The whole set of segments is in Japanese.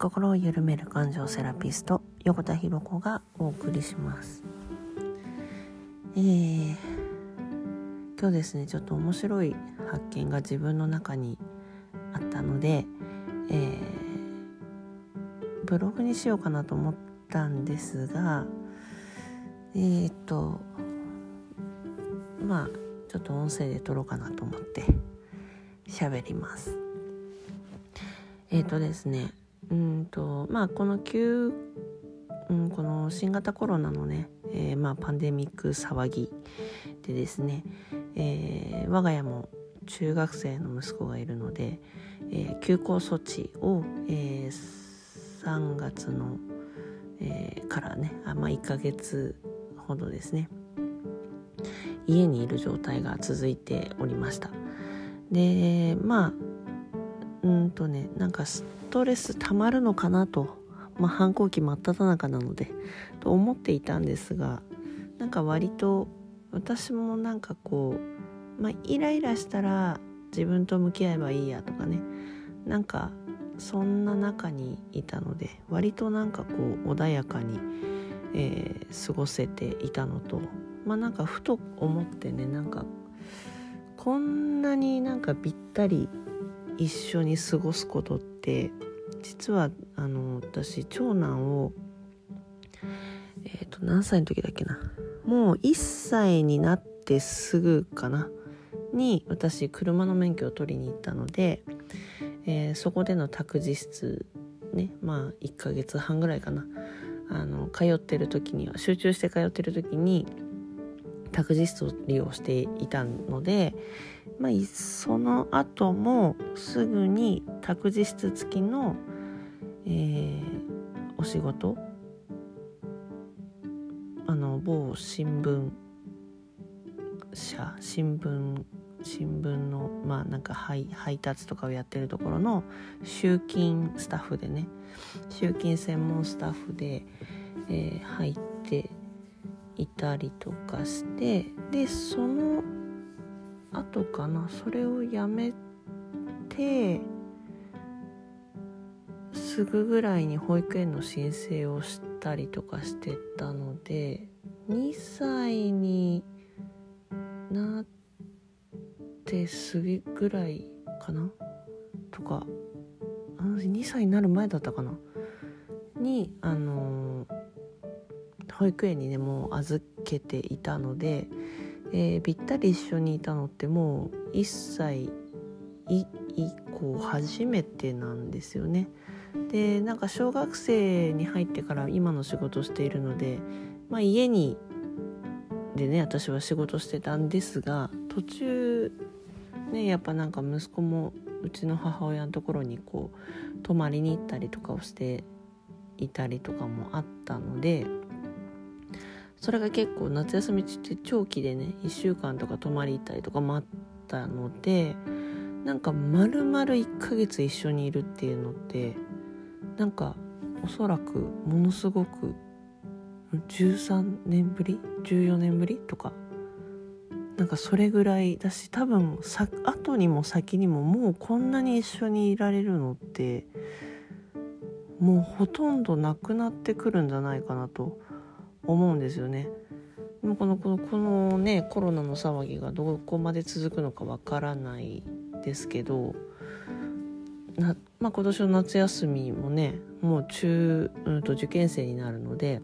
心を緩める感情セラピスト横田博子がお送りします。えー、今日ですねちょっと面白い発見が自分の中にあったので、えー、ブログにしようかなと思ったんですがえー、っとまあちょっと音声で撮ろうかなと思って喋ります。えっ、とですねうんとまあこの急、うん、この新型コロナのね、えー、まあ、パンデミック騒ぎでですね、えー、我が家も中学生の息子がいるので、えー、休校措置を、え3月の、えからねあ、まあ、1ヶ月ほどですね家にいる状態が続いておりました。でまあうんとねなんかストレスたまるのかなと、まあ、反抗期真っ只中なのでと思っていたんですがなんか割と私もなんかこう、まあ、イライラしたら自分と向き合えばいいやとかね。なんかそんな中にいたので割となんかこう穏やかに、えー、過ごせていたのとまあなんかふと思ってねなんかこんなになんかぴったり一緒に過ごすことって実はあの私長男をえっ、ー、と何歳の時だっけな。もう1歳になってすぐかな。に私車の免許を取りに行ったので、えー、そこでの託児室ねまあ1ヶ月半ぐらいかな。あの通ってる時には集中して通ってる時に託児室を利用していたのでまあ、その後もすぐに託児室付きの、えー、お仕事あの某新聞社新聞新聞のまあなんか配配達とかをやってるところの集金スタッフでね集金専門スタッフで、えー、入っていたりとかしてでその後かな？それをやめてすぐぐらいに保育園の申請をしたりとかしてたので2歳になってすぐぐらいかな？とか2歳になる前だったかな？にあの保育園にねもう預けていたのでえー、ぴったり一緒にいたのってもう1歳以降初めてなんですよね。でなんか小学生に入ってから今の仕事をしているので、まあ、家にでね私は仕事してたんですが途中ねやっぱなんか息子もうちの母親のところにこう泊まりに行ったりとかをしていたりとかもあったのでそれが結構夏休みって長期でね1週間とか泊まり行ったりとかもあったのでなんか丸々1ヶ月一緒にいるっていうのってなんかおそらくものすごく13年ぶり14年ぶりとかなんかそれぐらいだし多分さ後にも先にももうこんなに一緒にいられるのってもうほとんどなくなってくるんじゃないかなと思うんですよね。でもこのこのこのねコロナの騒ぎがどこまで続くのかわからないですけどな、まあ、今年の夏休みもねもう中、うんと受験生になるので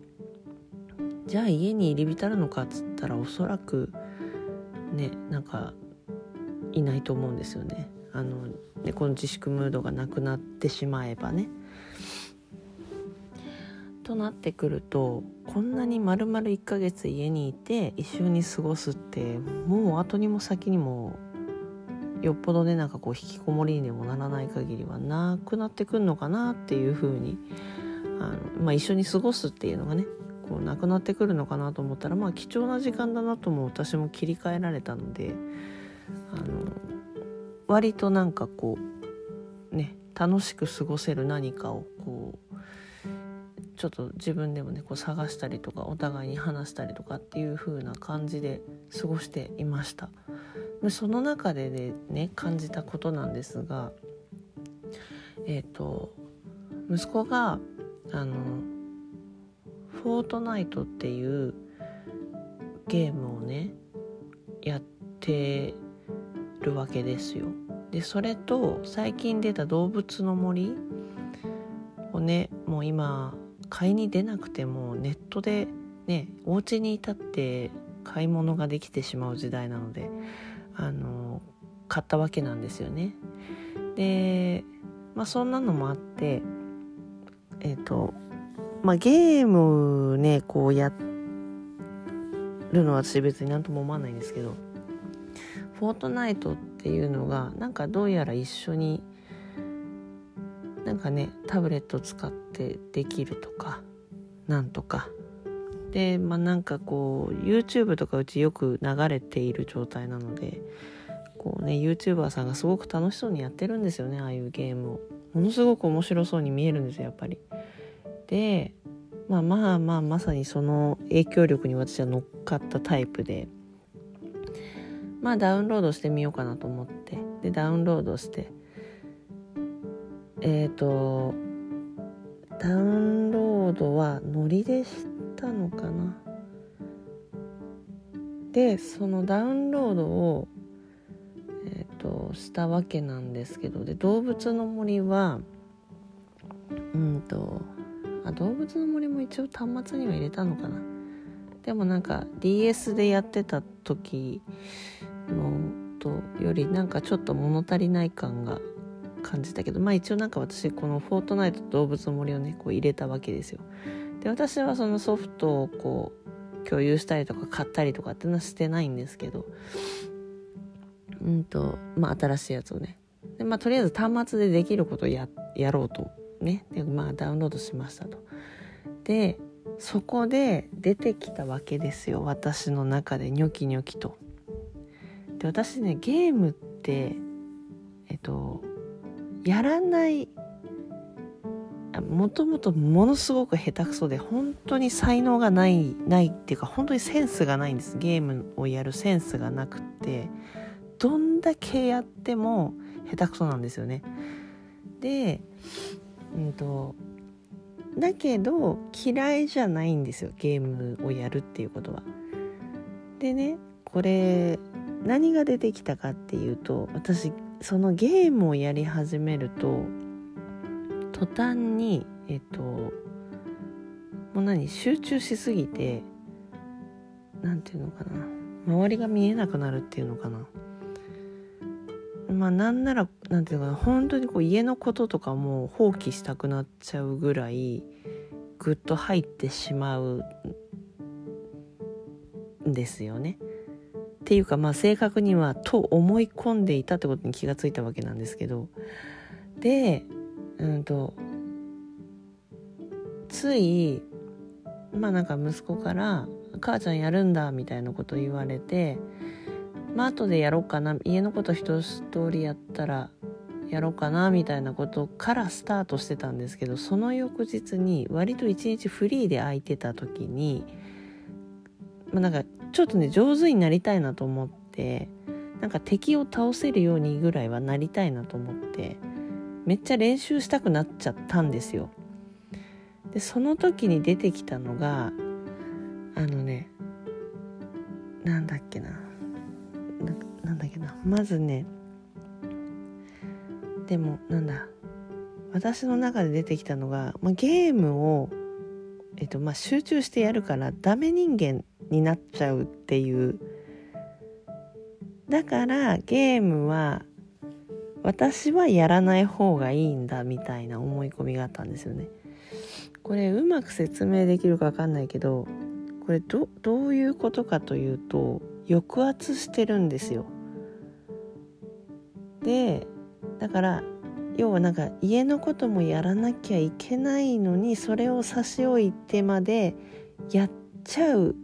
じゃあ家に入り浸るのかっつったらおそらくねなんかいないと思うんですよね。あのねこの自粛ムードがなくなってしまえばね。となってくるとこんなに丸々1ヶ月家にいて一緒に過ごすってもう後にも先にもよっぽどねなんかこう引きこもりにでもならない限りはなくなってくんのかなっていうふうにあの、まあ、一緒に過ごすっていうのがねこうなくなってくるのかなと思ったらまあ貴重な時間だなとも私も切り替えられたのであの割となんかこうね楽しく過ごせる何かをちょっと自分でもねこう探したりとかお互いに話したりとかっていう風な感じで過ごしていましたでその中でね感じたことなんですがえっ、ー、と息子があのフォートナイトっていうゲームをねやってるわけですよ。でそれと最近出た「動物の森」をねもう今買いに出なくてもネットでねお家にいたって買い物ができてしまう時代なのであの買ったわけなんですよね。でまあそんなのもあってえっ、ー、とまあゲームねこうやるのは私別になんとも思わないんですけどフォートナイトっていうのがなんかどうやら一緒になんかねタブレット使ってできるとかなんとか。でまあなんかこう YouTube とかうちよく流れている状態なのでこうね YouTuber さんがすごく楽しそうにやってるんですよねああいうゲームを。ものすごく面白そうに見えるんですよやっぱり。でまあまあまあまさにその影響力に私は乗っかったタイプで。まあダウンロードしてみようかなと思って。でダウンロードしてえっ、ー、とダウンロードはノリでしたのかな？でそのダウンロードをえっ、ー、としたわけなんですけどで動物の森はうんとあ動物の森も一応端末には入れたのかな？でもなんか DS でやってた時のとよりなんかちょっと物足りない感が感じたけどまあ一応なんか私この「フォートナイト」動物の森をねこう入れたわけですよ。で私はそのソフトをこう共有したりとか買ったりとかっていうのはしてないんですけどうんとまあ新しいやつをねでまあとりあえず端末でできることをややろうとねでまあダウンロードしましたと。でそこで出てきたわけですよ私の中でニョキニョキと。で私ねゲームってえっとやらない。もともとものすごく下手くそで本当に才能がないないっていうか本当にセンスがないんです。ゲームをやるセンスがなくって。どんだけやっても下手くそなんですよね。でうんとだけど嫌いじゃないんですよ。ゲームをやるっていうことは。でねこれ何が出てきたかっていうと私そのゲームをやり始めると途端にえっともう何集中しすぎて何て言うのかな。周りが見えなくなるっていうのかな。まあなんなら何て言うのかな。本当にこう家のこととかも放棄したくなっちゃうぐらいぐっと入ってしまうんですよね。っていうかまあ正確にはと思い込んでいたってことに気がついたわけなんですけど。でうんとついまあなんか息子から「母ちゃんやるんだ」みたいなこと言われてまあ後でやろうかな家のこと一通りやったらやろうかなみたいなことからスタートしてたんですけどその翌日に割と一日フリーで空いてた時にまあなんかちょっとね上手になりたいなと思ってなんか敵を倒せるようにぐらいはなりたいなと思ってめっちゃ練習したくなっちゃったんですよ。でその時に出てきたのがあのねなんだっけな。なんだっけな。まずねでもなんだ。私の中で出てきたのが、まあ、ゲームを、えっとまあ、集中してやるからダメ人間になっちゃうっていうだからゲームは私はやらない方がいいんだみたいな思い込みがあったんですよね。これうまく説明できるか分かんないけどこれどどういうことかというと抑圧してるんですよ。でだから要はなんか家のこともやらなきゃいけないのにそれを差し置いてまでやっちゃう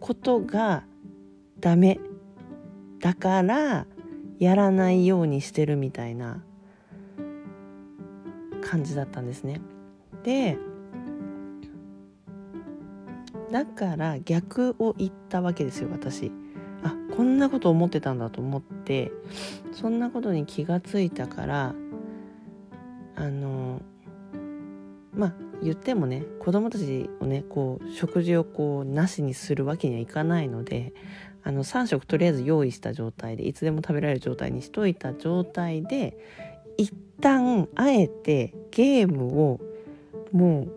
ことがダメだからやらないようにしてるみたいな感じだったんですね。でだから逆を言ったわけですよ私。あこんなこと思ってたんだと思ってそんなことに気がついたからあのまあ言ってもね子供たちをねこう食事をこうなしにするわけにはいかないのであの3食とりあえず用意した状態でいつでも食べられる状態にしといた状態で一旦あえてゲームをもう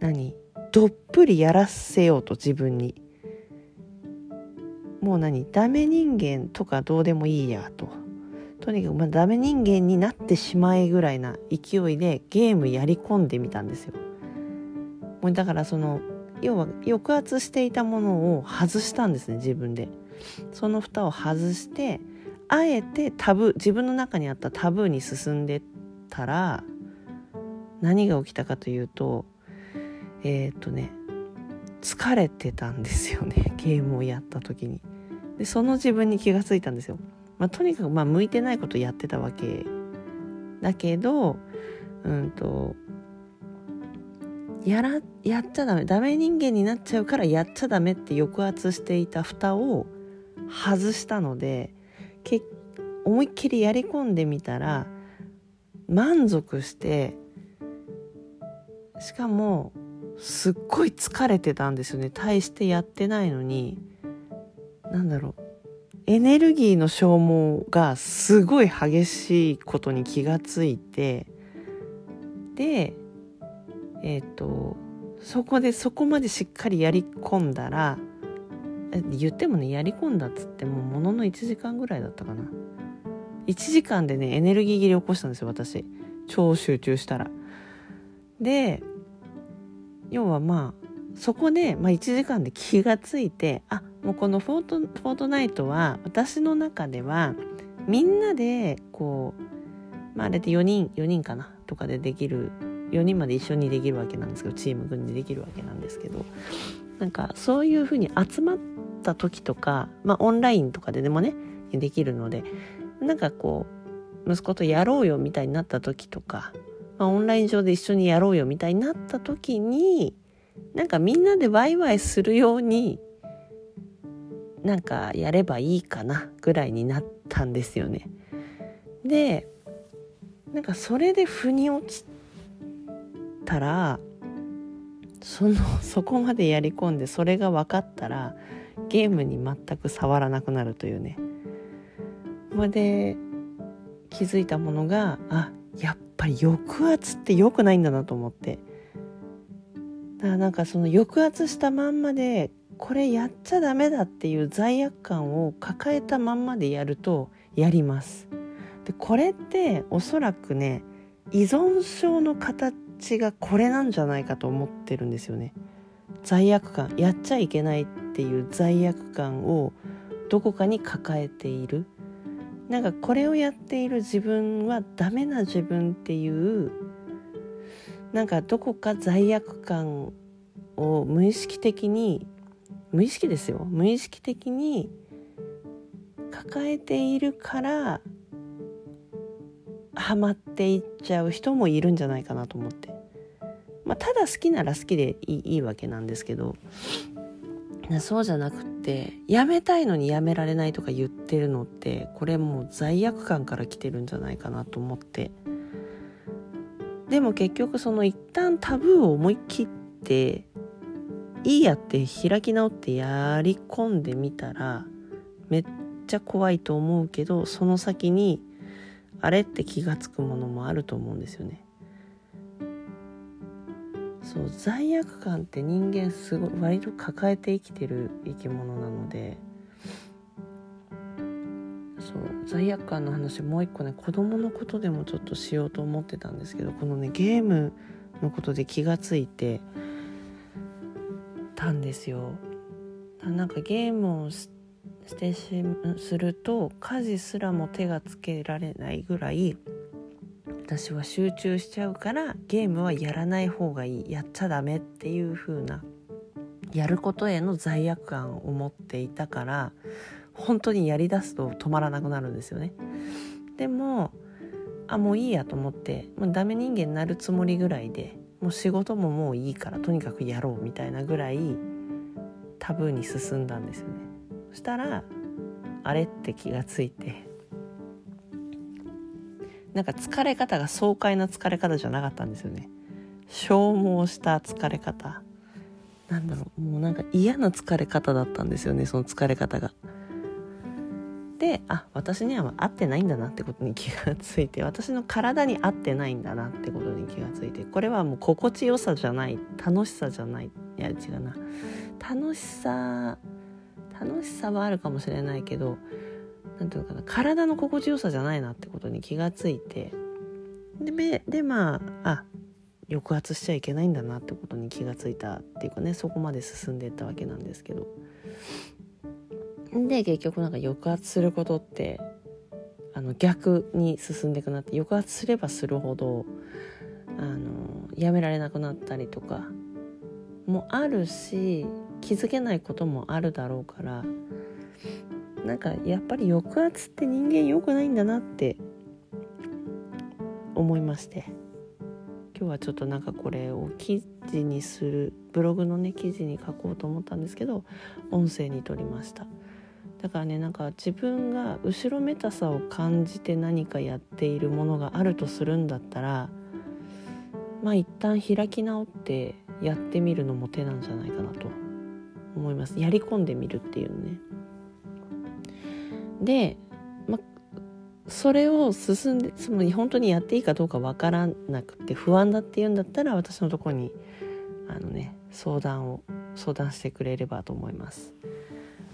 何どっぷりやらせようと自分に。もう何ダメ人間とかどうでもいいやと。とにかくまあダメ人間になってしまえぐらいな勢いでゲームやり込んでみたんですよ。もうだからその要は抑圧していたものを外したんですね自分で。その蓋を外してあえてタブ自分の中にあったタブーに進んでったら何が起きたかというとえっ、とね疲れてたんですよねゲームをやった時に。でその自分に気がついたんですよ、まあ、とにかくまあ向いてないことやってたわけ。だけどうんとやらやっちゃダメ。ダメ人間になっちゃうからやっちゃダメって抑圧していた蓋を外したのでけ思いっきりやり込んでみたら満足してしかもすっごい疲れてたんですよね。大してやってないのに。なんだろう。エネルギーの消耗がすごい激しいことに気がついてでえっ、ー、とそこでそこまでしっかりやり込んだら言ってもねやり込んだっつってもものの1時間ぐらいだったかな。1時間でねエネルギー切れ起こしたんですよ私。超集中したら。で要はまあそこで、まあ、1時間で気がついてあもうこのフォートフォートナイトは私の中ではみんなでこう、まあ、あれって4人4人かなとかでできる4人まで一緒にできるわけなんですけどチーム組んでできるわけなんですけどなんかそういうふうに集まった時とか、まあ、オンラインとかででもねできるのでなんかこう息子とやろうよみたいになった時とか、まあ、オンライン上で一緒にやろうよみたいになった時になんかみんなでワイワイするようになんかやればいいかなぐらいになったんですよね。でなんかそれで腑に落ちたらその そこまでやり込んでそれが分かったらゲームに全く触らなくなるというね。まで気づいたものがあやっぱり抑圧って良くないんだなと思ってだからなんかその抑圧したまんまでこれやっちゃダメだっていう罪悪感を抱えたまんまでやるとやります。でこれっておそらくね依存症の形がこれなんじゃないかと思ってるんですよね。罪悪感やっちゃいけないっていう罪悪感をどこかに抱えているなんかこれをやっている自分はダメな自分っていうなんかどこか罪悪感を無意識的に無意識ですよ。無意識的に抱えているからハマっていっちゃう人もいるんじゃないかなと思って、まあ、ただ好きなら好きでいいいいわけなんですけどそうじゃなくってやめたいのにやめられないとか言ってるのってこれもう罪悪感から来てるんじゃないかなと思って。でも結局その一旦タブーを思い切っていいやって開き直ってやり込んでみたらめっちゃ怖いと思うけどその先にあれって気が付くものもあると思うんですよね。そう罪悪感って人間すごい割と抱えて生きてる生き物なのでそう罪悪感の話もう一個ね子供のことでもちょっとしようと思ってたんですけどこのねゲームのことで気がついてたんですよ。なんかゲームをしてしすると家事すらも手がつけられないぐらい私は集中しちゃうからゲームはやらない方がいいやっちゃダメっていう風なやることへの罪悪感を持っていたから本当にやりだすと止まらなくなるんですよね。でもあもういいやと思ってもうダメ人間になるつもりぐらいでもう仕事ももういいからとにかくやろうみたいなぐらいタブーに進んだんですよね。そしたらあれって気がついてなんか疲れ方が爽快な疲れ方じゃなかったんですよね。消耗した疲れ方なんだろうもうなんか嫌な疲れ方だったんですよねその疲れ方が。あ私には合ってないんだなってことに気がついて私の体に合ってないんだなってことに気がついてこれはもう心地よさじゃない楽しさじゃないいや違うな。楽しさ楽しさはあるかもしれないけど何ていうのかな体の心地よさじゃないなってことに気がついてででまああ抑圧しちゃいけないんだなってことに気がついたっていうかねそこまで進んでいったわけなんですけど。で結局なんか抑圧することってあの逆に進んでいくなって抑圧すればするほどあのやめられなくなったりとかもあるし気づけないこともあるだろうからなんかやっぱり抑圧って人間良くないんだなって思いまして。今日はちょっとなんかこれを記事にするブログのね記事に書こうと思ったんですけど音声に取りました。だからねなんか自分が後ろめたさを感じて何かやっているものがあるとするんだったらまあ一旦開き直ってやってみるのも手なんじゃないかなと思います。やり込んでみるっていうね。でまそれを進んでその本当にやっていいかどうかわからなくて不安だっていうんだったら私のとこにあのね相談を相談してくれればと思います。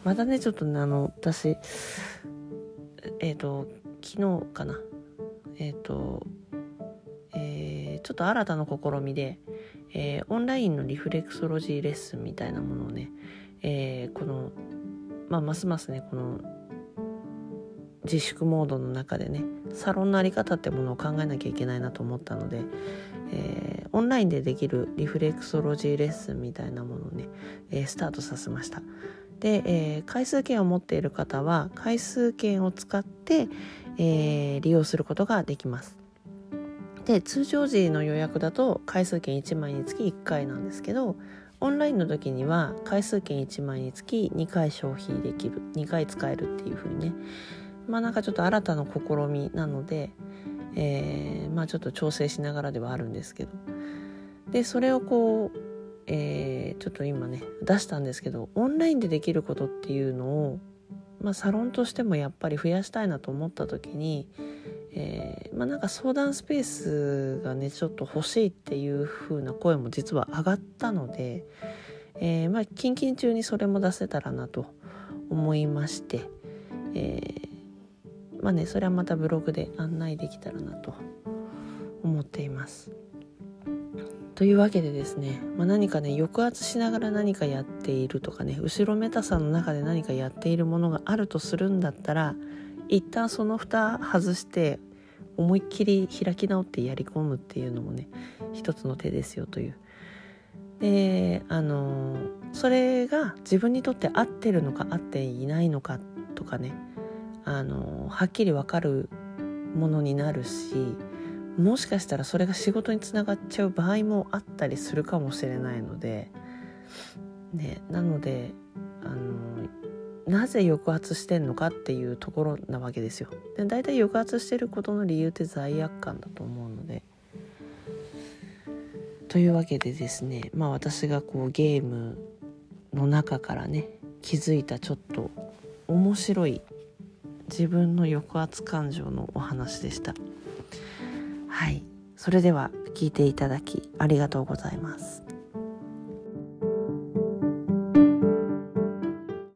またねちょっとねあの私えっ、ー、と昨日かな。えっ、ー、とえー、ちょっと新たな試みで、え、オンラインのリフレクソロジーレッスンみたいなものをね、え、このまあますますねこの自粛モードの中でねサロンの在り方ってものを考えなきゃいけないなと思ったので、えー、オンラインでできるリフレクソロジーレッスンみたいなものをね、えー、スタートさせました。で、えー、回数券を持っている方は回数券を使って、え利用することができます。で通常時の予約だと回数券1枚につき1回なんですけどオンラインの時には回数券1枚につき2回消費できる2回使えるっていう風にね。まあなんかちょっと新たな試みなので、えー、まあちょっと調整しながらではあるんですけど。でそれをこう、えー、ちょっと今ね出したんですけどオンラインでできることっていうのを、まあ、サロンとしてもやっぱり増やしたいなと思った時に、えー、まあなんか相談スペースがねちょっと欲しいっていう風な声も実は上がったので、えー、まあ近々中にそれも出せたらなと思いまして、えまあねそれはまたブログで案内できたらなと思っています。というわけでですね、まあ、何かね抑圧しながら何かやっているとかね後ろめたさの中で何かやっているものがあるとするんだったら一旦その蓋外して思いっきり開き直ってやり込むっていうのもね一つの手ですよという。であのそれが自分にとって合ってるのか合っていないのかとかねあのはっきり分かるものになるしもしかしたらそれが仕事につながっちゃう場合もあったりするかもしれないので、ね、なのであのなぜ抑圧してんのかっていうところなわけですよ。で大体抑圧してることの理由って罪悪感だと思うので。というわけでですねまあ私がこうゲームの中からね気づいたちょっと面白い自分の抑圧感情のお話でしたはい。それでは聞いていただきありがとうございます。